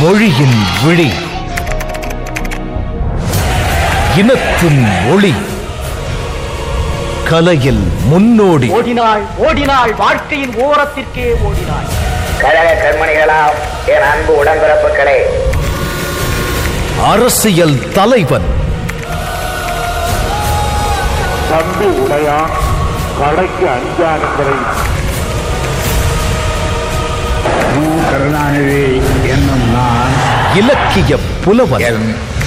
மொழியின் விழி. இனத்தின் ஒளி. கலையில் முன்னோடி. ஓடினாள் ஓடினாள் வாழ்க்கையின் ஓரத்திற்கே ஓடினாள். கழக கண்மணிகளாம் என் அன்பு உடன்பிறப்புகளே. அரசியல் தலைவன். தம்பி உடையான். கடைக்கு அஞ்சானுங்களை கருணாநிதி என்னும் நான் இலக்கிய புலவன் என்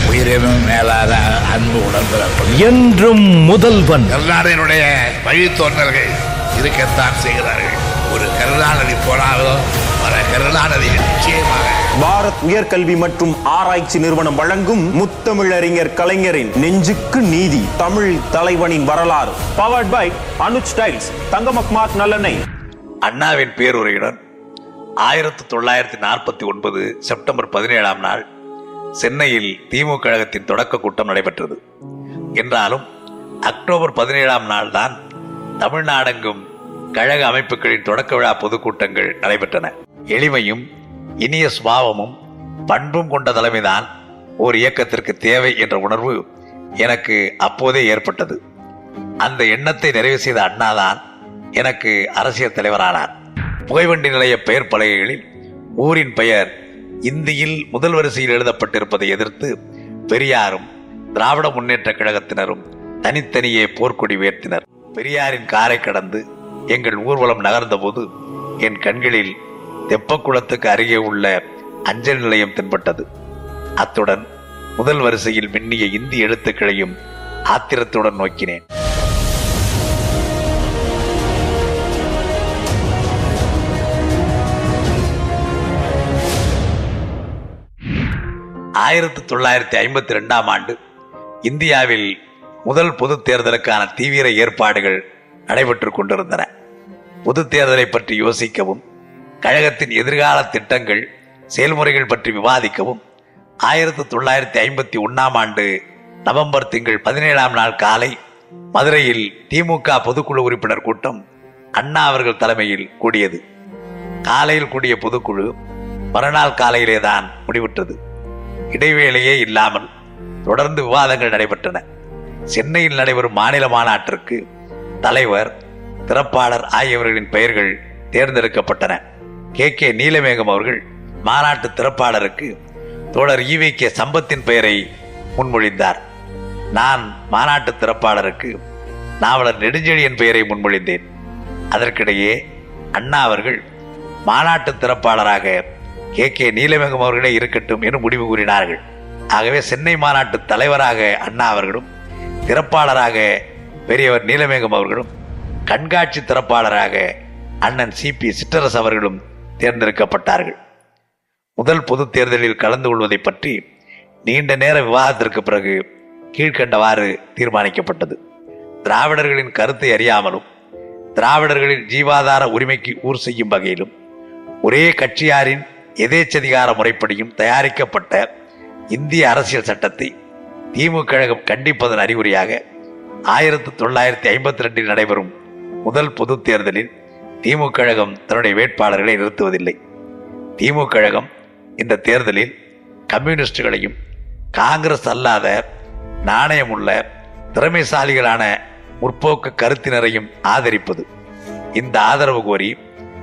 உயிரினும் மேலான அன்பு உடன்பிறப்பு என்றும் முதல்வன். கருணாநிதியினுடைய வழித்தோன்றல்கள் இருக்கத்தான் செய்கிறார்கள். ஒரு கருணாநிதி போனாலும் பாரத் உயர்கல்வி மற்றும் ஆராய்ச்சி நிறுவனம் வழங்கும் முத்தமிழறிஞர் கலைஞரின் நெஞ்சுக்கு நீதி தமிழ் தலைவனின் வரலாறு. பவர்ட் பை அனுஜ் டைல்ஸ் தங்கமக்மாத் நல்லெண்ணெய். அண்ணாவின் பேருரையுடன் ஆயிரத்தி தொள்ளாயிரத்தி நாற்பத்தி ஒன்பது செப்டம்பர் பதினேழாம் நாள் சென்னையில் திமுக கழகத்தின் தொடக்க கூட்டம் நடைபெற்றது. என்றாலும் அக்டோபர் பதினேழாம் நாள் தான் தமிழ்நாடெங்கும் கழக அமைப்புகளின் தொடக்க விழா பொதுக்கூட்டங்கள் நடைபெற்றன. எளிமையும் இனிய சுபாவமும் பண்பும் கொண்ட தலைமைதான் ஒரு இயக்கத்திற்கு தேவை என்ற உணர்வு எனக்கு அப்போதே ஏற்பட்டது. அந்த எண்ணத்தை நிறைவு செய்த அண்ணாதான் எனக்கு அரசியல் தலைவரானார். புகைவண்டி நிலைய பெயர் பலகைகளில் ஊரின் பெயர் இந்தியில் முதல் வரிசையில் எழுதப்பட்டிருப்பதை எதிர்த்து பெரியாரும் திராவிட முன்னேற்ற கழகத்தினரும் தனித்தனியே போர்க்கொடி உயர்த்தினர் பெரியாரின் காரை கடந்து எங்கள் ஊர்வலம் நகர்ந்தபோது என் கண்களில் தெப்பக்குளத்துக்கு அருகே உள்ள அஞ்சல் நிலையம் தென்பட்டது. அத்துடன் முதல் வரிசையில் மின்னிய இந்தி எழுத்துக்களையும் ஆத்திரத்துடன் நோக்கினேன். ஆயிரத்தி தொள்ளாயிரத்தி ஐம்பத்தி ரெண்டாம் ஆண்டு இந்தியாவில் முதல் பொது தேர்தலுக்கான தீவிர ஏற்பாடுகள் நடைபெற்றுக் கொண்டிருந்தன. பொது தேர்தலை பற்றி யோசிக்கவும் கழகத்தின் எதிர்கால திட்டங்கள் செயல்முறைகள் பற்றி விவாதிக்கவும். ஆயிரத்தி தொள்ளாயிரத்தி ஐம்பத்தி ஒன்னாம் ஆண்டு நவம்பர் திங்கள் பதினேழாம் நாள் காலை மதுரையில் திமுக பொதுக்குழு உறுப்பினர் கூட்டம் அண்ணா அவர்கள் தலைமையில் கூடியது. காலையில் கூடிய பொதுக்குழு மறுநாள் காலையிலே தான் முடிவுற்றது. இடைவேளையே இல்லாமல் தொடர்ந்து விவாதங்கள் நடைபெற்றன. சென்னையில் நடைபெறும் மாநில மாநாட்டிற்கு தலைவர் திறப்பாளர் ஆகியவர்களின் பெயர்கள் தேர்ந்தெடுக்கப்பட்டன. கே கே நீலமேகம் அவர்கள் மாநாட்டு திறப்பாளருக்கு தோழர் ஈவி கே சம்பத்தின் பெயரை முன்மொழிந்தார். நான் மாநாட்டு திறப்பாளருக்கு நாவலர் நெடுஞ்செழியன் பெயரை முன்மொழிந்தேன். அதற்கிடையே அண்ணா அவர்கள் மாநாட்டு திறப்பாளராக கே கே நீலமேகம் அவர்களே இருக்கட்டும் என்று முடிவு கூறினார்கள். ஆகவே சென்னை மாநாட்டு தலைவராக அண்ணா அவர்களும் திறப்பாளராக பெரியவர் நீலமேகம் அவர்களும் கண்காட்சி திறப்பாளராக அண்ணன் சி பி சிற்றரசு அவர்களும் தேர்ந்தெடுக்கப்பட்டார்கள். முதல் பொது தேர்தலில் கலந்து கொள்வதை பற்றி நீண்ட நேர விவாதத்திற்கு பிறகு கீழ்கண்டவாறு தீர்மானிக்கப்பட்டது. திராவிடர்களின் கருத்தை அறியாமலும் திராவிடர்களின் ஜீவாதார உரிமைக்கு ஊர் செய்யும் வகையிலும் ஒரே கட்சியாரின் எதேச்சதிகார முறைப்படியும் தயாரிக்கப்பட்ட இந்திய அரசியல் சட்டத்தை திமுக கழகம் கண்டிப்பதன் அறிகுறியாக ஆயிரத்தி தொள்ளாயிரத்தி ஐம்பத்தி ரெண்டில் நடைபெறும் முதல் பொது தேர்தலில் திமுக கழகம் தன்னுடைய வேட்பாளர்களை நிறுத்துவதில்லை. திமுக கழகம் இந்த தேர்தலில் கம்யூனிஸ்டுகளையும் காங்கிரஸ் அல்லாத நாணயமுள்ள திறமைசாலிகளான முற்போக்கு கருத்தினரையும் ஆதரிப்பது. இந்த ஆதரவு கோரி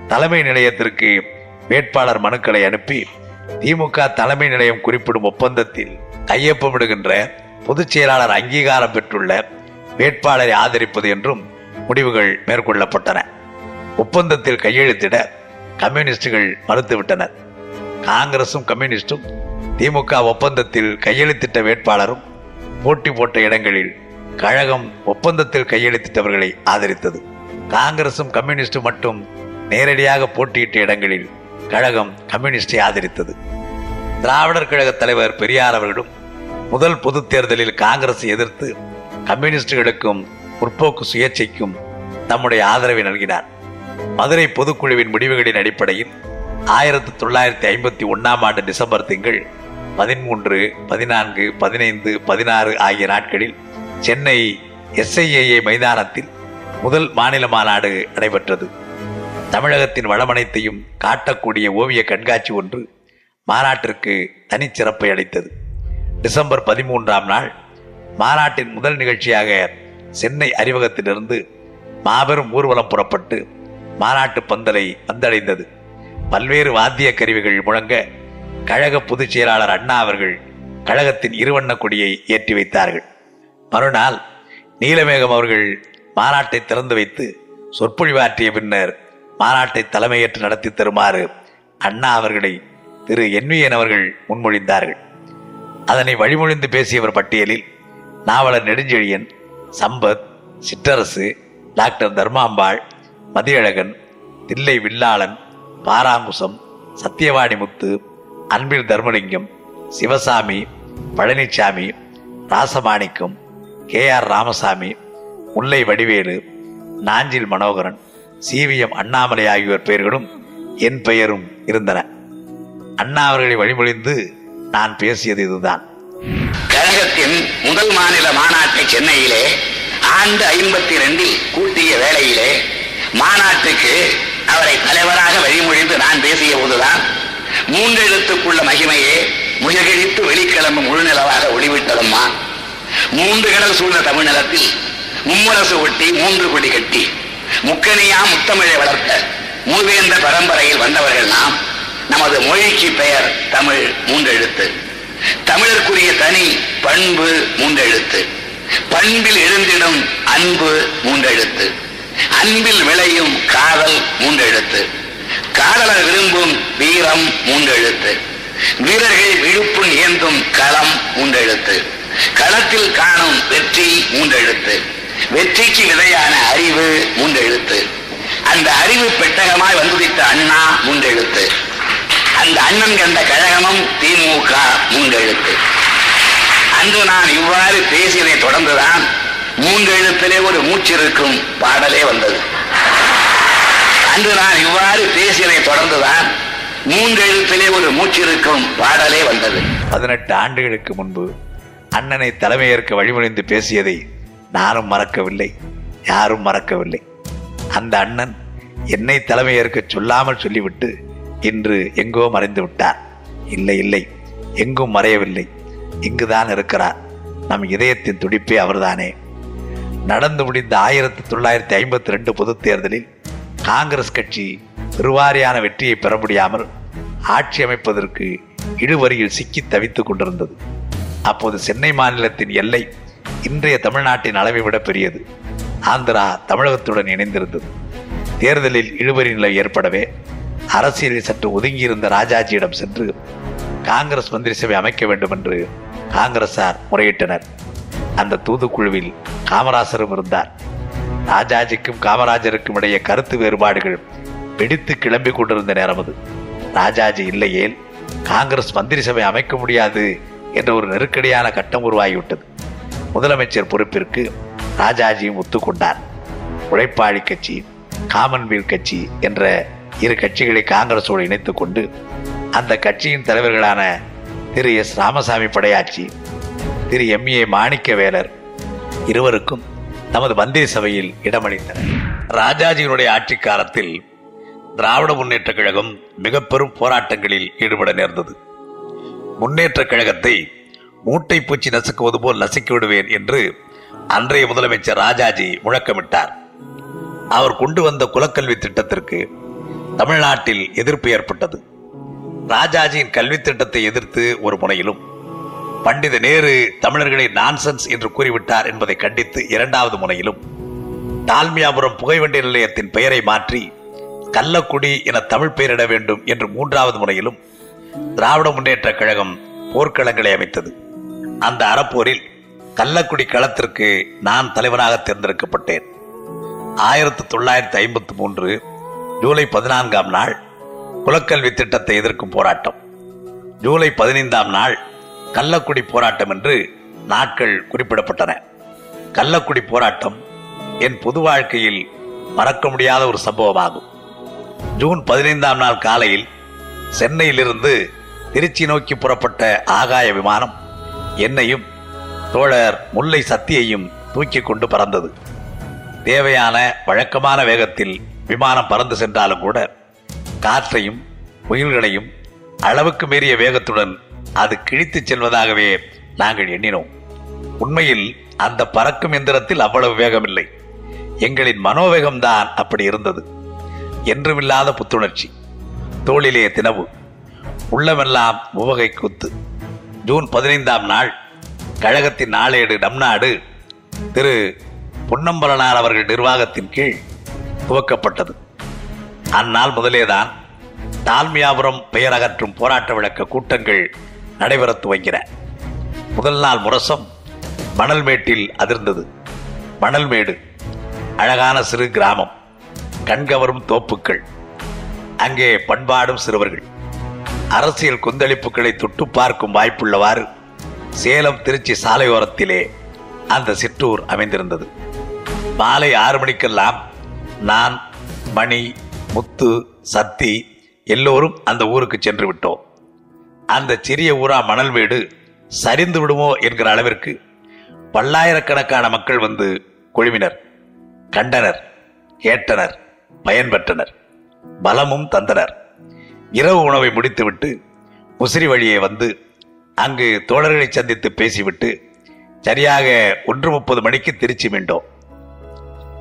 தலைமை நிலையத்திற்கு வேட்பாளர் மனுக்களை அனுப்பி திமுக தலைமை நிலையம் குறிப்பிடும் ஒப்பந்தத்தில் கையொப்பமிடுகின்ற பொதுச் செயலாளர் அங்கீகாரம் பெற்றுள்ள வேட்பாளரை ஆதரிப்பது என்றும் முடிவுகள் மேற்கொள்ளப்பட்டன. ஒப்பந்தத்தில் கையெழுத்திட கம்யூனிஸ்டுகள் மறுத்துவிட்டனர். காங்கிரசும் கம்யூனிஸ்டும் திமுக ஒப்பந்தத்தில் கையெழுத்திட்ட வேட்பாளரும் போட்டி போட்ட இடங்களில் கழகம் ஒப்பந்தத்தில் கையெழுத்திட்டவர்களை ஆதரித்தது. காங்கிரசும் கம்யூனிஸ்டும் மட்டும் நேரடியாக போட்டியிட்ட இடங்களில் கழகம் கம்யூனிஸ்டை ஆதரித்தது. திராவிடர் கழக தலைவர் பெரியார் அவர்களும் முதல் பொது தேர்தலில் காங்கிரஸை எதிர்த்து கம்யூனிஸ்டுகளுக்கும் முற்போக்கு சுயேட்சைக்கும் தம்முடைய ஆதரவை நல்கினார். மதுரை பொதுக்குழுவின் முடிவுகளின் அடிப்படையில் ஆயிரத்தி தொள்ளாயிரத்தி ஐம்பத்தி ஒன்னாம் ஆண்டு டிசம்பர் திங்கள் பதிமூன்று பதினான்கு பதினைந்து பதினாறு ஆகிய நாட்களில் சென்னை எஸ்ஐஏஏ மைதானத்தில் முதல் மாநில மாநாடு நடைபெற்றது. தமிழகத்தின் வளமனைத்தையும் காட்டக்கூடிய ஓவிய கண்காட்சி ஒன்று மாநாட்டிற்கு தனிச்சிறப்பை அளித்தது. டிசம்பர் பதிமூன்றாம் நாள் மாநாட்டின் முதல் நிகழ்ச்சியாக சென்னை அறிவகத்திலிருந்து மாபெரும் ஊர்வலம் புறப்பட்டு மாநாட்டு பந்தலை வந்தடைந்தது. பல்வேறு வாத்திய கருவிகள் முழங்க கழக பொதுச் செயலாளர் அண்ணா அவர்கள் கழகத்தின் இருவண்ண கொடியை ஏற்றி வைத்தார்கள். மறுநாள் நீலமேகம் அவர்கள் மாநாட்டை திறந்து வைத்து சொற்பொழிவாற்றிய பின்னர் மாநாட்டை தலைமையேற்று நடத்தி தருமாறு அண்ணா அவர்களை திரு என்விஎன் அவர்கள் முன்மொழிந்தார்கள். அதனை வழிமொழிந்து பேசியவர் பட்டியலில் Navalar Nedunchezhiyan Sampath Chitrarasu doctor Dharmambal Mathiyazhagan Thillai Villalan Parankusam Sathiyavani Muthu Anbil Dharmalingam Sivasamy Palanisamy Rasamanickam K R Ramasamy Mullai Vadivelu Nanjil Manoharan CVM Annamalai ஆகியோர் பெயர்களும் என் பெயரும் இருந்தன. அண்ணா அவர்களை வழிமொழிந்து நான் பேசியது இதுதான். கழகத்தின் முதல் மாநில மாநாட்டை சென்னையிலே ஆண்டு ஐம்பத்தி ரெண்டில் கூட்டிய வேளையிலே மாநாட்டுக்கு அவரை தலைவராக வழிமொழிந்து நான் பேசிய போதுதான் மூன்றெழுத்துக்குள்ள மகிமையே முயகழித்து வெளிக்கிழம்பு முழுநிலவாக ஒளிவிட்டதம்மா. மூன்று கடல் சூழ்ந்த தமிழ்நிலத்தில் மும்மரசு ஒட்டி மூன்று கொடி கட்டி முக்கனியா முத்தமிழை வளர்த்த மூவேந்த பரம்பரையில் வந்தவர்கள் நாம். நமது மொழிக்கு பெயர் தமிழ் மூன்றெழுத்து தமிழருக்குரிய தனி பண்பு மூன்றெழுத்து பண்பில் எழுந்திடும் அன்பு மூன்றெழுத்து அன்பில் விளையும் காதல் மூன்றெழுத்து. காதலர் விரும்பும் வீரம் மூன்றெழுத்து. வீரர்கள் விழுப்பு ஏந்தும் களம் மூன்றெழுத்து. களத்தில் காணும் வெற்றி மூன்றெழுத்து. வெற்றிக்கு விதையான அறிவு மூன்றெழுத்து. அந்த அறிவு பெட்டகமாய் வந்துதித்த அண்ணா மூன்றெழுத்து. அந்த அண்ணன் கண்ட கழகமும் திமுக மூன்றெழுத்து. அன்று நான் இவ்வாறு பேசியதை தொடர்ந்துதான் மூன்று எழுத்திலே ஒரு மூச்சிருக்கும் பாடலே வந்தது. அன்று நான் இவ்வாறு பேசியதை தொடர்ந்துதான் மூன்று எழுத்திலே ஒரு மூச்சிருக்கும் பாடலே வந்தது. பதினெட்டு ஆண்டுகளுக்கு முன்பு அண்ணனை தலைமையேற்க வழிமொழிந்து பேசியதை நானும் மறக்கவில்லை யாரும் மறக்கவில்லை. அந்த அண்ணன் என்னை தலைமையேற்க சொல்லாமல் சொல்லிவிட்டு இன்று எங்கோ மறைந்து விட்டார். இல்லை இல்லை எங்கும் மறையவில்லை. இங்குதான் இருக்கிறார். நம் இதயத்தின் துடிப்பே அவர்தானே. நடந்து முடிந்த ஆயிரத்தி தொள்ளாயிரத்தி ஐம்பத்தி ரெண்டு பொதுத் தேர்தலில் காங்கிரஸ் கட்சி பெருவாரியான வெற்றியை பெற முடியாமல் ஆட்சி அமைப்பதற்கு இழுவரியில் சிக்கி தவித்துக் கொண்டிருந்தது. அப்போது சென்னை மாநிலத்தின் எல்லை இன்றைய தமிழ்நாட்டின் அளவை விட பெரியது. ஆந்திரா தமிழகத்துடன் இணைந்திருந்தது. தேர்தலில் இழுபறி நிலை ஏற்படவே அரசியலில் சற்று ஒதுங்கியிருந்த ராஜாஜியிடம் சென்று காங்கிரஸ் மந்திரி சபை அமைக்க வேண்டும் என்று காங்கிரசார் முறையிட்டனர். அந்த தூதுக்குழுவில் காமராசரும் இருந்தார். ராஜாஜிக்கும் காமராஜருக்கும் இடையே கருத்து வேறுபாடுகள் வெடித்து கிளம்பி கொண்டிருந்த நேரம் அது. ராஜாஜி இல்லையேல் காங்கிரஸ் மந்திரி சபை அமைக்க முடியாது என்ற ஒரு நெருக்கடியான கட்டம் உருவாகிவிட்டது. முதலமைச்சர் பொறுப்பிற்கு ராஜாஜியும் ஒத்துக்கொண்டார். உழைப்பாளி கட்சி காமன்வெல்த் கட்சி என்ற இரு கட்சிகளை காங்கிரஸோடு இணைத்துக் கொண்டு அந்த கட்சியின் தலைவர்களான Thiru S. Ramasamy Padayachi Thiru M. A. Manickavelar இருவருக்கும் தமது மந்திரி சபையில் இடமளித்தனர். ராஜாஜியினுடைய ஆட்சி காலத்தில் திராவிட முன்னேற்ற கழகம் மிக பெரும் போராட்டங்களில் ஈடுபட நேர்ந்தது. முன்னேற்ற கழகத்தை மூட்டை பூச்சி நசுக்குவது போல் நசுக்கி விடுவேன் என்று அன்றைய முதலமைச்சர் ராஜாஜி முழக்கமிட்டார். அவர் கொண்டு வந்த குலக்கல்வி திட்டத்திற்கு தமிழ்நாட்டில் எதிர்ப்பு ஏற்பட்டது. ராஜாஜியின் கல்வி திட்டத்தை எதிர்த்து ஒரு முனையிலும் பண்டித நேரு தமிழர்களை நான்சென்ஸ் என்று கூறிவிட்டார் என்பதை கண்டித்து இரண்டாவது முனையிலும் டால்மியாபுரம் புகைவண்டி நிலையத்தின் பெயரை மாற்றி கள்ளக்குடி என தமிழ் பெயரிட வேண்டும் என்று மூன்றாவது முறையிலும் திராவிட முன்னேற்ற கழகம் போர்க்களங்களை அமைத்தது. அந்த அறப்போரில் கள்ளக்குடி களத்திற்கு நான் தலைவனாக தேர்ந்தெடுக்கப்பட்டேன். ஆயிரத்தி தொள்ளாயிரத்தி ஐம்பத்தி மூன்று ஜூலை பதினான்காம் நாள் குலக்கல்வி திட்டத்தை எதிர்க்கும் போராட்டம். ஜூலை பதினைந்தாம் நாள் கள்ளக்குடி போராட்டம் என்று நாட்கள் குறிப்பிடப்பட்டன. கள்ளக்குடி போராட்டம் என் பொது வாழ்க்கையில் மறக்க முடியாத ஒரு சம்பவமாகும். ஜூன் பதினைந்தாம் நாள் காலையில் சென்னையிலிருந்து திருச்சி நோக்கி புறப்பட்ட ஆகாய விமானம் என்னையும் தோழர் முல்லை சத்தியையும் தூக்கி கொண்டு பறந்தது. தேவையான வழக்கமான வேகத்தில் விமானம் பறந்து சென்றாலும் கூட காற்றையும் புயல்களையும் அளவுக்கு மீறிய வேகத்துடன் அது கிழித்துச் செல்வதாகவே நாங்கள் எண்ணினோம். உண்மையில் அந்த பறக்கும் எந்திரத்தில் அவ்வளவு வேகமில்லை. எங்களின் மனோவேகம்தான் அப்படி இருந்தது. என்றுமில்லாத புத்துணர்ச்சி. தோளிலே தினவு. உள்ளமெல்லாம் உவகை குத்து. ஜூன் பதினைந்தாம் நாள். கழகத்தின் நாளேடு நம் நாடு திரு. பொன்னம்பலனார் அவர்கள் நிர்வாகத்தின் கீழ் துவக்கப்பட்டது. அந்நாள் முதலேதான். தால்மியாபுரம் பெயர் அகற்றும் போராட்ட விளக்க கூட்டங்கள் நடைபெறத் துவங்கின. முதல் நாள் முரசம் மணல்மேட்டில் அதிர்ந்தது. மணல்மேடு அழகான சிறு கிராமம் கண்கவரும் தோப்புக்கள் அங்கே பண்பாடும் சிறுவர்கள். அரசியல் கொந்தளிப்புகளை தொட்டு பார்க்கும் வாய்ப்புள்ளவாறு சேலம் திருச்சி சாலையோரத்திலே அந்த சிற்றூர் அமைந்திருந்தது. மாலை ஆறு மணிக்கெல்லாம் நான் மணி முத்து சத்தி எல்லோரும் அந்த ஊருக்கு சென்று விட்டோம். அந்த சிறிய ஊரா மணல் வீடு சரிந்து விடுமோ என்கிற அளவிற்கு பல்லாயிரக்கணக்கான மக்கள் வந்து குழுவினர் கண்டனர் கேட்டனர் பயன்பெற்றனர் பலமும் தந்தனர். இரவு உணவை முடித்துவிட்டு முசிறி வழியே வந்து அங்கு தோழர்களை சந்தித்து பேசிவிட்டு சரியாக ஒன்று முப்பது மணிக்கு திருச்சி மீண்டோம்.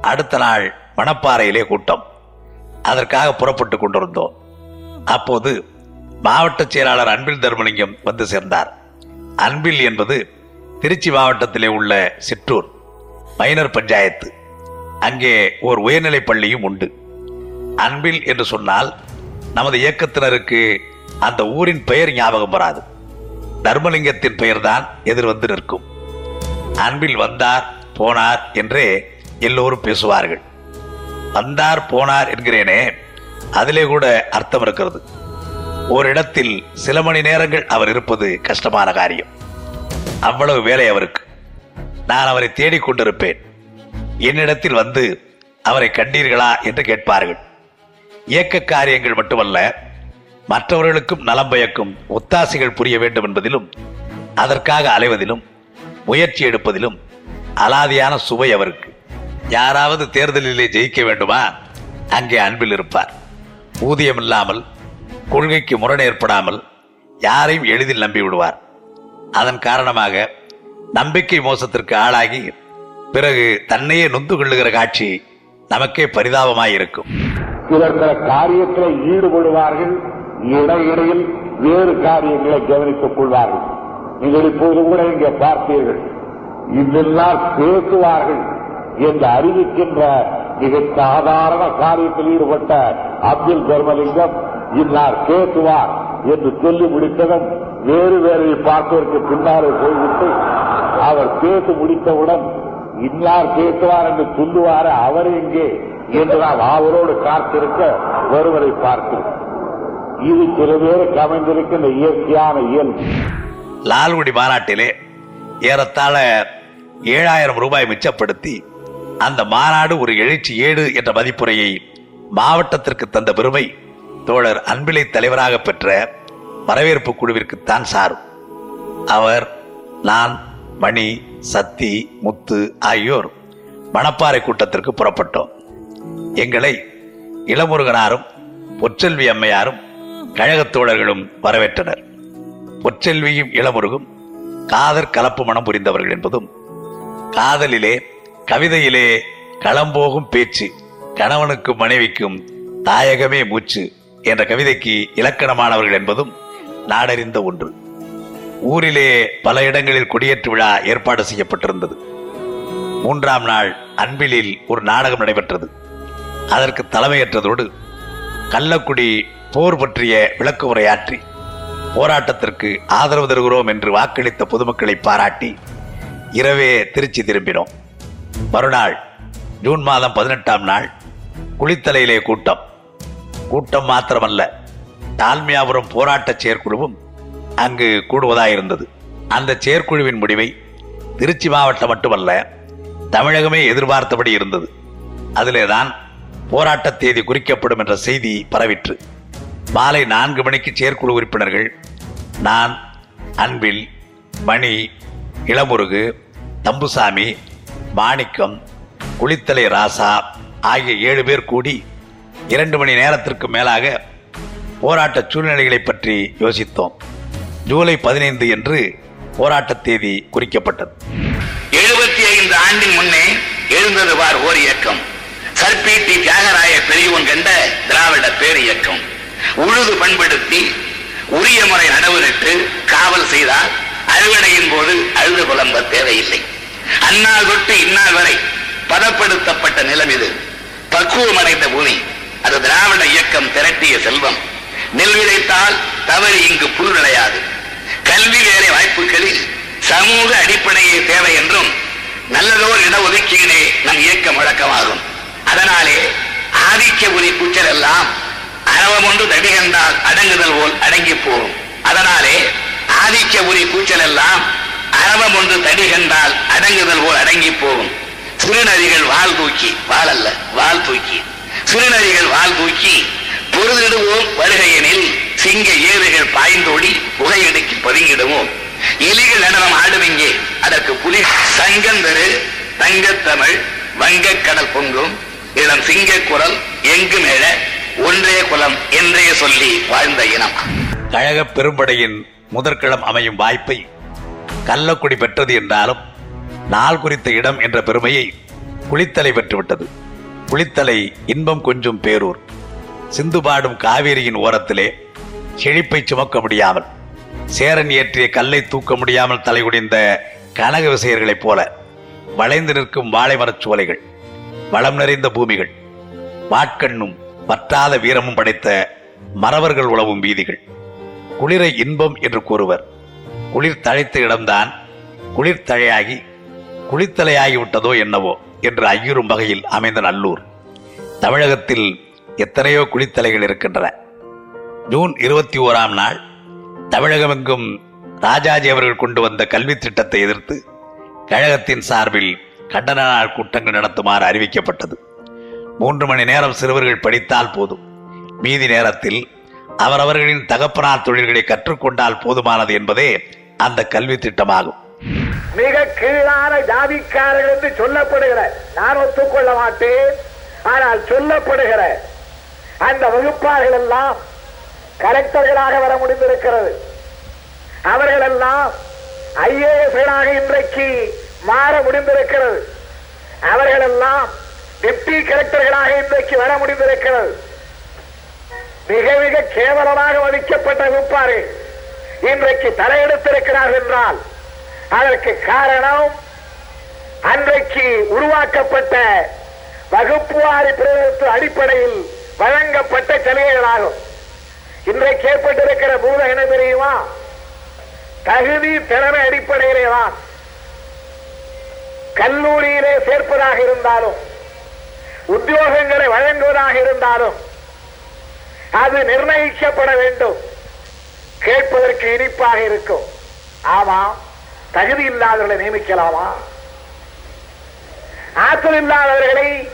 அடுத்த நாள் மணப்பாறையிலே கூட்டம். அதற்காக புறப்பட்டு கொண்டிருந்தோம். அப்போது மாவட்ட செயலாளர் அன்பில் தர்மலிங்கம் வந்து சேர்ந்தார். அன்பில் என்பது திருச்சி மாவட்டத்திலே உள்ள சிற்றூர் மைனர் பஞ்சாயத்து. அங்கே ஒரு உயர்நிலைப் பள்ளியும் உண்டு. அன்பில் என்று சொன்னால் நமது இயக்கத்தினருக்கு அந்த ஊரின் பெயர் ஞாபகம் வராது. தர்மலிங்கத்தின் பெயர்தான் எதிர் வந்து நிற்கும். அன்பில் வந்தார் போனார் என்றே எல்லோரும் பேசுவார்கள். வந்தார் போனார் என்கிறேனே அதிலே கூட அர்த்தம் இருக்கிறது. ஓரிடத்தில் சில மணி நேரங்கள் அவர் இருப்பது கஷ்டமான காரியம். அவ்வளவு வேலை அவருக்கு. நான் அவரை தேடிக் கொண்டிருப்பேன். என்னிடத்தில் வந்து அவரை கண்டீர்களா என்று கேட்பார்கள். இயக்க காரியங்கள் மட்டுமல்ல மற்றவர்களுக்கும் நலம் பயக்கும் ஒத்தாசைகள் புரிய வேண்டும் என்பதிலும் அதற்காக அலைவதிலும் முயற்சி எடுப்பதிலும் அலாதியான சுவை அவருக்கு. யாராவது தேர்தலிலே ஜெயிக்க வேண்டுமா? அங்கே அன்பில் இருப்பார். ஊதியம் இல்லாமல் கொள்கைக்கு முரண் ஏற்படாமல் யாரையும் எளிதில் நம்பி விடுவார். அதன் காரணமாக நம்பிக்கை மோசத்திற்கு ஆளாகி பிறகு தன்னையே நொந்து கொள்ளுகிற காட்சி நமக்கே பரிதாபமாயிருக்கும். சிலர் சில காரியத்தில் ஈடுபடுவார்கள் இடையிடையில் வேறு காரியங்களை கவனித்துக் கொள்வார்கள். நீங்கள் இப்போது கூட இங்கே பார்த்தீர்கள். இதெல்லாம் பேசுவார்கள் என்று அறிவிக்கின்ற மிக சாதாரண காரியத்தில் ஈடுபட்ட அப்துல் தர்மலிங்கம் இன்னார் பேசுவார் என்று சொல்லி முடித்ததும் வேறு வேறு பார்ப்பதற்கு பின்னாலே போய்விட்டு அவர் பேசி முடித்தவுடன் இன்னார் பேசுவார் என்று சொல்லுவார அவர் எங்கே என்று நாம் அவரோடு காத்திருக்க ஒருவரை பார்க்கிறோம். இது சில பேருக்கு அமைந்திருக்கின்ற இயற்கையான இயல்பு. லால்குடி மாநாட்டிலே ஏறத்தாழ ஏழாயிரம் ரூபாய் மிச்சப்படுத்தி அந்த மாநாடு ஒரு எழுச்சி ஏடு என்ற மதிப்புரையை மாவட்டத்திற்கு தந்த பெருமை தோழர் அன்பிலை தலைவராக பெற்ற வரவேற்பு குழுவிற்குத்தான் சாரும். அவர் நான் மணி சத்தி முத்து ஆகியோர் மணப்பாறை கூட்டத்திற்கு புறப்பட்டோம். எங்களை இளமுருகனாரும் பொற்றெல்வி அம்மையாரும் கழகத் தோழர்களும் வரவேற்றனர். பொற்றெல்வியும் இளமுருகும் காதற் கலப்பு மனம் புரிந்தவர்கள் என்பதும் காதலிலே கவிதையிலே களம்போகும் பேச்சு கணவனுக்கும் மனைவிக்கும் தாயகமே மூச்சு என்ற கவிதைக்கு இலக்கணமானவர்கள் என்பதும் நாடறிந்த ஒன்று. ஊரிலே பல இடங்களில் குடியேற்று விழா ஏற்பாடு செய்யப்பட்டிருந்தது. மூன்றாம் நாள் அன்பிலில் ஒரு நாடகம் நடைபெற்றது. அதற்கு தலைமையேற்றதோடு கள்ளக்குடி போர் பற்றிய விளக்கு உரையாற்றி போராட்டத்திற்கு ஆதரவு தருகிறோம் என்று வாக்களித்த பொதுமக்களை பாராட்டி இரவே திருச்சி திரும்பினோம். மறுநாள் ஜூன் மாதம் பதினெட்டாம் நாள் குளித்தலையிலே கூட்டம். கூட்டம் மாத்திரமல்ல டால்மியாபுரம் போராட்ட செயற்குழுவும் அங்கு கூடுவதாயிருந்தது அந்த செயற்குழுவின் முடிவை திருச்சி மாவட்டம் மட்டுமல்ல தமிழகமே எதிர்பார்த்தபடி இருந்தது. அதிலேதான் போராட்ட தேதி குறிக்கப்படும் என்ற செய்தி பரவிற்று. மாலை நான்கு மணிக்கு செயற்குழு உறுப்பினர்கள் நான் அன்பில் மணி இளமுருகு தம்புசாமி மாணிக்கம் குளித்தலை ராசா ஆகிய ஏழு பேர் கூடி இரண்டு மணி நேரத்திற்கு மேலாக போராட்ட சூழ்நிலைகளை பற்றி யோசித்தோம். ஜூலை பதினைந்து என்று போராட்ட தேதி குறிக்கப்பட்டது. எழுபத்தி ஐந்து ஆண்டின் முன்னே எழுந்தது வார் ஓர் இயக்கம். சர்பீட்டி தியாகராய பெரியவன் கண்ட திராவிட பேர் இயக்கம். உழுது பண்படுத்தி உரிய முறை நடவுரிட்டு காவல் செய்தால் அறுவடையின் போது அழுது புலம்ப தேவையில்லை. அந்நாள் தொட்டு இந்நாள் வரை பதப்படுத்தப்பட்ட நிலம் இது. பக்குவமடைந்த பூமி. அது திராவிட இயக்கம் திரட்டிய செல்வம். நெல் விதைத்தால் தவறு இங்கு புல் விளையாது கல்வி வேலை வாய்ப்புகளில் சமூக அடிப்படையே தேவை என்றும் நல்லதோர் இடஒதுக்கீடே நம் இயக்கம் வழக்கமாகும். அதனாலே ஆதிக்க உரி கூச்சல் எல்லாம் அரவம் ஒன்று தடிகண்டால் அடங்குதல் போல் அடங்கி போகும். அதனாலே ஆதிக்க உரி கூச்சல் எல்லாம் அரவம் ஒன்று தடிகண்டால் அடங்குதல் போல் அடங்கி போகும். சிறுநதிகள் வால் தூக்கி வாழல்ல வால் தூக்கி. சிறுநரிகள் வால் தூக்கி பொருதிடுவோம் வருகையெனில் சிங்க ஏறுகள் பாய்ந்தோடி புகையெடுக்கி பதுங்கிடுவோம். எலிகள் நடனம் ஆடும் இங்கே அதற்கு புலி சங்கந்தரு தங்கத்தமிழ் வங்கக்கடல் பொங்கும் இளம் சிங்க குரல் எங்கு மேல? ஒன்றே குலம் என்றே சொல்லி வாழ்ந்த இனம். கழக பெரும்படையின் முதற்களம் அமையும் வாய்ப்பை கள்ளக்குடி பெற்றது என்றாலும் நாள் குறித்த இடம் என்ற பெருமையை குளித்தலை பெற்றுவிட்டது. குளித்தலை இன்பம் கொஞ்சம் பேரூர். சிந்து பாடும் காவேரியின் ஓரத்திலே செழிப்பை சுமக்க முடியாமல் சேரன் ஏற்றிய கல்லை தூக்க முடியாமல் தலைகுடிந்த கனக விசையர்களைப் போல வளைந்து நிற்கும் வாழை மரச் சோலைகள் வளம் நிறைந்த பூமிகள் வாட்கண்ணும் வற்றாத வீரமும் படைத்த மறவர்கள் உழவும் வீதிகள். குளிரை இன்பம் என்று கூறுவர். குளிர் தழைத்த இடம்தான் குளிர் தழையாகி குளித்தலையாகி விட்டதோ என்னவோ. என்று ஐயுறும் வகையில் அமைந்த நல்லூர். தமிழகத்தில் எத்தனையோ குளித்தலைகள் இருக்கின்றன. ஜூன் இருபத்தி ஓராம் நாள் தமிழகமெங்கும் ராஜாஜி அவர்கள் கொண்டு வந்த கல்வி திட்டத்தை எதிர்த்து கழகத்தின் சார்பில் கண்டன நாள் கூட்டங்கள் நடத்துமாறு அறிவிக்கப்பட்டது. மூன்று மணி நேரம் சிறுவர்கள் படித்தால் போதும். மீதி நேரத்தில் அவரவர்களின் தகப்பனார் தொழில்களை கற்றுக்கொண்டால் போதுமானது என்பதே அந்த கல்வி திட்டமாகும். மிக கீழான ஜாதிக்காரர்கள் என்று சொல்லப்படுகிற நான் ஒத்துக்கொள்ள மாட்டேன். ஆனால் சொல்லப்படுகிற அந்த வகுப்பார்கள் எல்லாம் கலெக்டர்களாக வர முடிந்திருக்கிறது. அவர்கள் எல்லாம் ஐஏஎஸ்களாக இன்றைக்கு மாற முடிந்திருக்கிறது. அவர்கள் எல்லாம் டெப்டி கலெக்டர்களாக இன்றைக்கு வர முடிந்திருக்கிறது. மிக மிக கேவலமாக மதிக்கப்பட்ட வகுப்பார்கள் இன்றைக்கு தலையெடுத்திருக்கிறார்கள் என்றால் அதற்கு காரணம் அன்றைக்கு உருவாக்கப்பட்ட வகுப்புவாரி பிரதத்து அடிப்படையில் வழங்கப்பட்ட சலுகைகளாகும் இன்றைக்கு ஏற்பட்டிருக்கிற பூதம் என்ன தெரியுமா? தகுதி திறமை அடிப்படையிலே தான். கல்லூரியிலே சேர்ப்பதாக இருந்தாலும் உத்தியோகங்களை வழங்குவதாக இருந்தாலும் அது நிர்ணயிக்கப்பட வேண்டும். கேட்பதற்கு இனிப்பாக இருக்கும். ஆமாம் தகுதி இல்லாதவர்களை நியமிக்கலாமா? ஆற்றல் இல்லாதவர்களை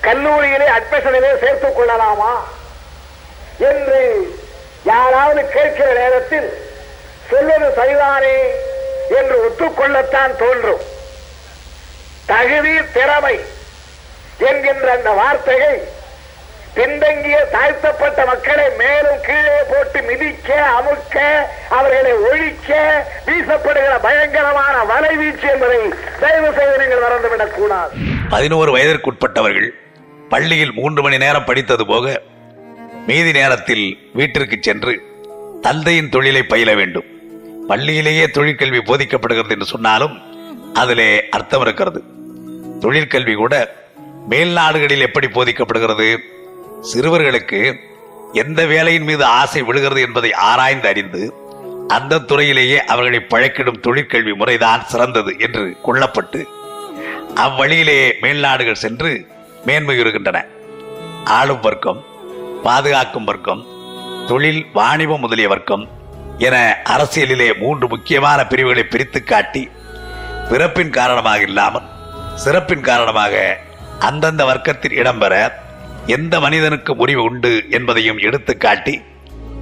கல்லூரியிலே அட்மிஷனிலே சேர்த்துக் கொள்ளலாமா? என்று யாராவது கேட்கிற நேரத்தில் சொல்வது சரிதானே என்று ஒத்துக்கொள்ளத்தான் தோன்றும். தகுதி திறமை என்கின்ற அந்த வார்த்தையை பின்தங்கிய தாழ்த்தப்பட்ட மக்களை மேலும் கீழே போட்டு மிதிக்க அமுக்க அவர்களை ஒழிக்க வீசப்படுகிற பயங்கரமான வலைவீச்சு என்பதை தயவு செய்து நீங்கள் மறந்துவிடக் கூடாது. பதினோரு வயதிற்குட்பட்டவர்கள் பள்ளியில் மூன்று மணி நேரம் படித்தது போக மீதி நேரத்தில் வீட்டிற்கு சென்று தந்தையின் தொழிலை பயில வேண்டும். பள்ளியிலேயே தொழிற்கல்வி போதிக்கப்படுகிறது என்று சொன்னாலும் அதிலே அர்த்தம் இருக்கிறது. தொழிற்கல்வி கூட மேல் நாடுகளில் எப்படி போதிக்கப்படுகிறது? சிறுவர்களுக்கு எந்த வேலையின் மீது ஆசை விழுகிறது என்பதை ஆராய்ந்து அறிந்து அந்த துறையிலேயே அவர்களை பழக்கிடும் தொழிற்கல்வி முறைதான் சிறந்தது என்று கொள்ளப்பட்டு அவ்வழியிலேயே மேல்நாடுகள் சென்று மேன்மையுறுகின்றன ஆளும் வர்க்கம் பாதுகாக்கும் வர்க்கம் தொழில் வாணிபம் முதலிய வர்க்கம் என அரசியலிலே மூன்று முக்கியமான பிரிவுகளை பிரித்து காட்டி பிறப்பின் காரணமாக இல்லாமல் சிறப்பின் காரணமாக அந்தந்த வர்க்கத்தில் இடம்பெற எந்த மனிதனுக்கும் முடிவு உண்டு என்பதையும் எடுத்து காட்டி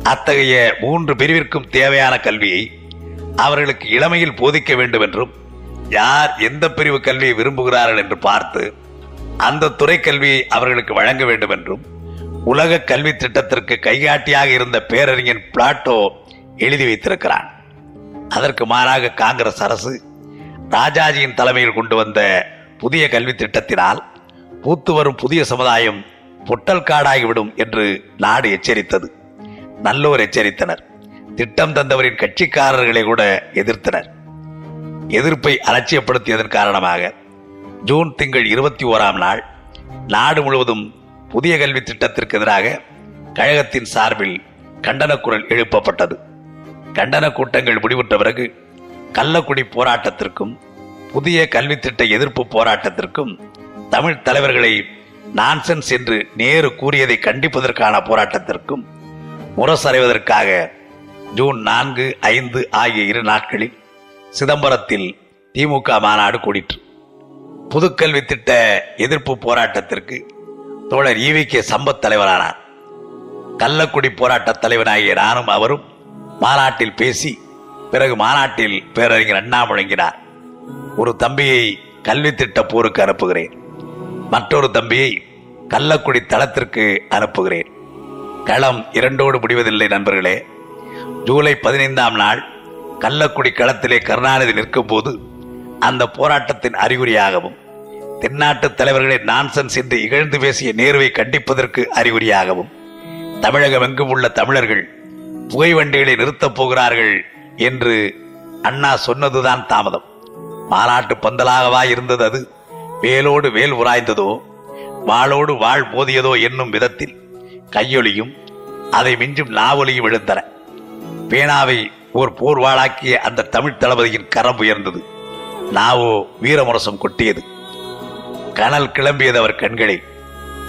அத்தகைய மூன்று பிரிவிற்கும் தேவையான கல்வியை அவர்களுக்கு இளமையில் போதிக்க வேண்டும் என்றும் யார் எந்த பிரிவு கல்வியை விரும்புகிறார்கள் என்று பார்த்து அந்த துறை கல்வி அவர்களுக்கு வழங்க வேண்டும் என்றும் உலக கல்வி திட்டத்திற்கு கைகாட்டியாக இருந்த பேரறிஞன் பிளாட்டோ எழுதி வைத்திருக்கிறான். அதற்கு மாறாக காங்கிரஸ் அரசு ராஜாஜியின் தலைமையில் கொண்டு வந்த புதிய கல்வி திட்டத்தினால் பூத்து வரும் புதிய சமுதாயம் பொட்டல் காடாகிவிடும் என்று நாடு எச்சரித்தது. நல்லோர் எச்சரித்தனர். திட்டம் தந்தவரின் கட்சிக்காரர்களை கூட எதிர்த்தனர். எதிர்ப்பை அலட்சியப்படுத்தியதன் காரணமாக ஜூன் திங்கள் இருபத்தி ஓராம் நாள் நாடு முழுவதும் புதிய கல்வி திட்டத்திற்கு எதிராக கழகத்தின் சார்பில் கண்டன குரல் எழுப்பப்பட்டது. கண்டன கூட்டங்கள் முடிவுற்ற பிறகு கள்ளக்குடி போராட்டத்திற்கும் புதிய கல்வி திட்ட எதிர்ப்பு போராட்டத்திற்கும் தமிழ் தலைவர்களை நான்சென்ஸ் என்று நேரு கூறியதை கண்டிப்பதற்கான போராட்டத்திற்கும் முரசறைவதற்காக ஜூன் நான்கு ஐந்து ஆகிய இரு நாட்களில் சிதம்பரத்தில் திமுக மாநாடு கூடிற்று. புதுக்கல்வி திட்ட எதிர்ப்பு போராட்டத்திற்கு தோழர் ஈவி கே சம்பத் தலைவரானார். கள்ளக்குடி போராட்ட தலைவனாகிய நானும் அவரும் மாநாட்டில் பேசி பிறகு மாநாட்டில் பேரறிஞர் அண்ணா முழங்கினார் ஒரு தம்பியை கல்வி திட்ட போருக்கு அனுப்புகிறேன். மற்றொரு தம்பியை கள்ளக்குடி தளத்திற்கு அனுப்புகிறேன். களம் இரண்டோடு முடிவதில்லை நண்பர்களே. ஜூலை பதினைந்தாம் நாள் கள்ளக்குடி களத்திலே கருணாநிதி நிற்கும் போது அந்த போராட்டத்தின் அறிகுறியாகவும் தென்னாட்டு தலைவர்களை நான்சன்ஸ் என்று இகழ்ந்து பேசிய நேருவை கண்டிப்பதற்கு அறிகுறியாகவும் தமிழகம் எங்கும் உள்ள தமிழர்கள் புகை வண்டிகளை நிறுத்தப் போகிறார்கள் என்று அண்ணா சொன்னதுதான் தாமதம். மாநாட்டு பந்தலாகவா இருந்தது அது? வேலோடு வேல் உராய்ந்ததோ வாளோடு வாழ் போதியதோ என்னும் விதத்தில் கையொலியும் அதை மிஞ்சும் நாவொலியும் எழுந்தன. பேனாவை ஓர் போர்வாளாக்கிய அந்த தமிழ் தளபதியின் கரம் உயர்ந்தது. நாவோ வீரமுரசம் கொட்டியது. கனல் கிளம்பியது அவர் கண்களில்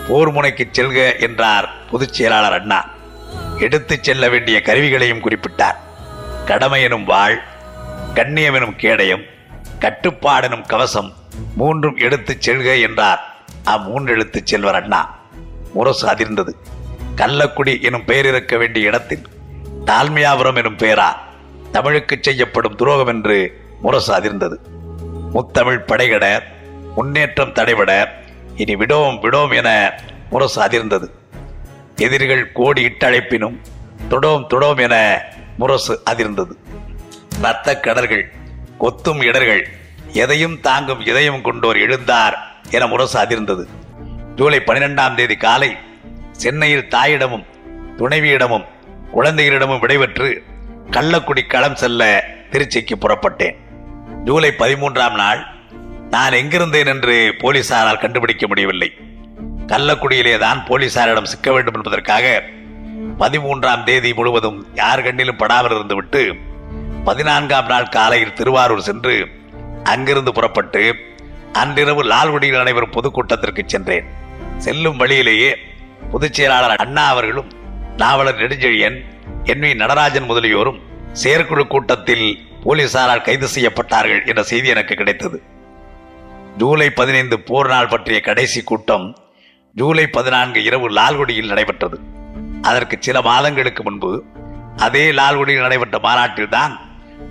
போர் முனைக்கு செல்க என்றார் பொதுச் செயலாளர் அண்ணா. எடுத்துச் செல்ல வேண்டிய கருவிகளையும் குறிப்பிட்டார். கடமை எனும் வாழ் கண்ணியம் எனும் கேடயம் கட்டுப்பாடெனும் கவசம் மூன்றும் எடுத்துச் செல்க என்றார். அம்மூன்றெழுத்து செல்வர் அண்ணா. முரசு அதிர்ந்தது. கள்ளக்குடி எனும் பெயர் இருக்க வேண்டிய இடத்தில் தாழ்மையாபுரம் எனும் பெயரா தமிழுக்கு செய்யப்படும் துரோகம் என்று முரசு அதிர்ந்தது. முத்தமிழ் படைகட முன்னேற்றம் தடைபட இனி விடோம் விடோம் என முரசு அதிர்ந்தது. எதிரிகள் கோடி இட்டழைப்பினும் தொடோம் தொடோம் என முரசு அதிர்ந்தது. ரத்த கடல்கள் கொத்தும் இடர்கள் எதையும் தாங்கும் இதயம் கொண்டோர் எழுந்தார் என முரசு அதிர்ந்தது. ஜூலை பனிரெண்டாம் தேதி காலை சென்னையில் தாயிடமும் துணைவியிடமும் குழந்தைகளிடமும் விடைபெற்று கள்ளக்குடி களம் செல்ல திருச்சிக்கு புறப்பட்டேன். ஜூலை பதிமூன்றாம் நாள் நான் எங்கிருந்தேன் என்று போலீசாரால் கண்டுபிடிக்க முடியவில்லை. கள்ளக்குடியிலே தான் போலீசாரிடம் சிக்க வேண்டும் என்பதற்காக பதிமூன்றாம் தேதி முழுவதும் யார் கண்ணிலும் படாமல் இருந்துவிட்டு பதினான்காம் நாள் காலையில் திருவாரூர் சென்று அங்கிருந்து புறப்பட்டு அன்றிரவு லால்குடியில் நடைபெறும் பொதுக்கூட்டத்திற்கு சென்றேன். செல்லும் வழியிலேயே பொதுச் செயலாளர் அண்ணா அவர்களும் நாவலர் நெடுஞ்செழியன் என் வி நடராஜன் முதலியோரும் செயற்குழு கூட்டத்தில் போலீசாரால் கைது செய்யப்பட்டார்கள் என்ற செய்தி எனக்கு கிடைத்தது. ஜூலை பதினைந்து போர் நாள் பற்றிய கடைசி கூட்டம் ஜூலை பதினான்கு இரவு லால்குடியில் நடைபெற்றது. அதற்கு சில மாதங்களுக்கு முன்பு அதே லால்குடியில் நடைபெற்ற மாநாட்டில்தான்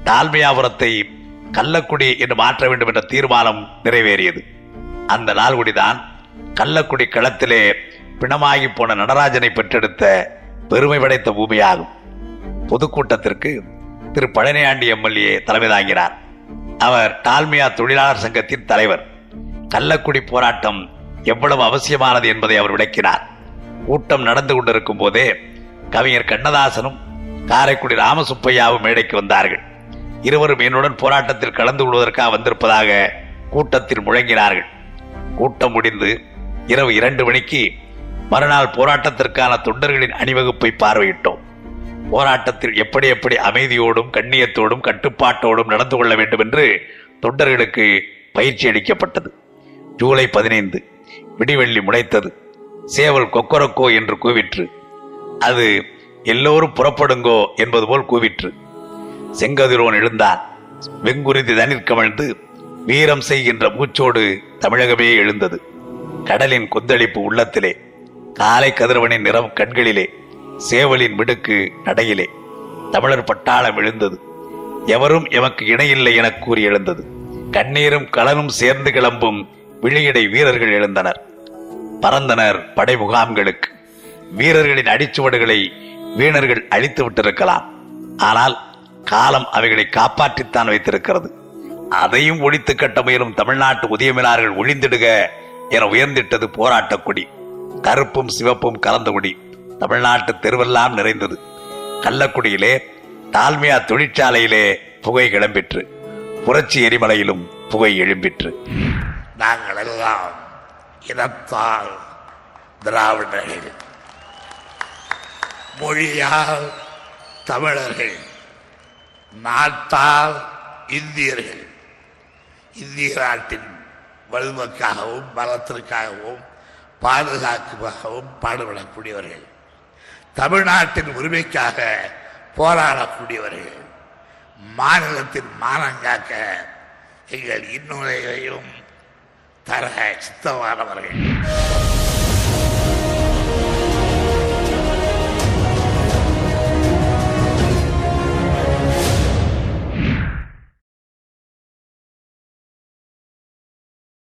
டால்மியாபுரத்தை கள்ளக்குடி என்று மாற்ற வேண்டும் என்ற தீர்மானம் நிறைவேறியது. அந்த லால்குடிதான் கள்ளக்குடி களத்திலே பிணமாகி போன நடராஜனை பெற்றெடுத்த பெருமை படைத்த பூமியாகும். பொதுக்கூட்டத்திற்கு திரு பழனியாண்டி எம்எல்ஏ தலைமை தாங்கினார். அவர் டால்மியா தொழிலாளர் சங்கத்தின் தலைவர். கள்ளக்குடி போராட்டம் எவ்வளவு அவசியமானது என்பதை அவர் விளக்கினார். கூட்டம் நடந்து கொண்டிருக்கும் போதே கவிஞர் கண்ணதாசனும் காரைக்குடி ராமசுப்பையாவும் மேடைக்கு வந்தார்கள். இருவரும் என்னுடன் போராட்டத்தில் கலந்து கொள்வதற்காக வந்திருப்பதாக கூட்டத்தில் முழங்கினார்கள். கூட்டம் முடிந்து இரவு இரண்டு மணிக்கு மறுநாள் போராட்டத்திற்கான தொண்டர்களின் அணிவகுப்பை பார்வையிட்டோம். போராட்டத்தில் எப்படி எப்படி அமைதியோடும் கண்ணியத்தோடும் கட்டுப்பாட்டோடும் நடந்து கொள்ள வேண்டும் என்று தொண்டர்களுக்கு பயிற்சி அளிக்கப்பட்டது. ஜூலை பதினைந்து விடிவெள்ளி முளைத்தது. சேவல் கொக்கரக்கோ என்று கூவிற்று. அது எல்லோரும் புறப்படுங்கோ என்பது போல் கூவிற்று. செங்கதிரோன் எழுந்தான். வெங்குருதி தனிற் கமழ்ந்து வீரம் செய்கின்ற மூச்சோடு தமிழகமே எழுந்தது. கடலின் கொந்தளிப்பு உள்ளத்திலே காலை கதிரவனின் நிறம் கண்களிலே சேவலின் மிடுக்கு நடையிலே தமிழர் பட்டாளம் எழுந்தது. எவரும் எமக்கு இணையில்லை என கூறி எழுந்தது. கண்ணீரும் கலனும் சேர்ந்து கிளம்பும் விழியடை வீரர்கள் எழுந்தனர். பறந்தனர் படை முகாம்களுக்கு வீரர்களின் அடிச்சுவடுகளை வீணர்கள் அழித்து விட்டிருக்கலாம். ஆனால் காலம் அவைகளை காப்பாற்றித்தான் வைத்திருக்கிறது. அதையும் ஒழித்து கட்ட முயலும் தமிழ்நாட்டு உதயமினார்கள் ஒழிந்திடுக என உயர்ந்திட்டது போராட்டக் கொடி. கருப்பும் சிவப்பும் கலந்த கொடி. தமிழ்நாட்டு தெருவெல்லாம் நிறைந்தது. கள்ளக்குடியிலே தால்மியா தொழிற்சாலையிலே புகை கிளம்பிற்று. புரட்சி எரிமலையிலும் புகை எழும்பிற்று. நாங்கள் எல்லாம் இனத்தால் திராவிடர்கள். மொழியால் தமிழர்கள். நாட்டால் இந்தியர்கள். இந்திய நாட்டின் வலிமைக்காகவும் பலத்திற்காகவும் பாதுகாப்புக்காகவும் பாடுபடக்கூடியவர்கள். தமிழ்நாட்டின் உரிமைக்காக போராடக்கூடியவர்கள். மாநிலத்தின் மானங்காக்க எங்கள் இன்னுரையையும் தர சித்தமானவர்கள்.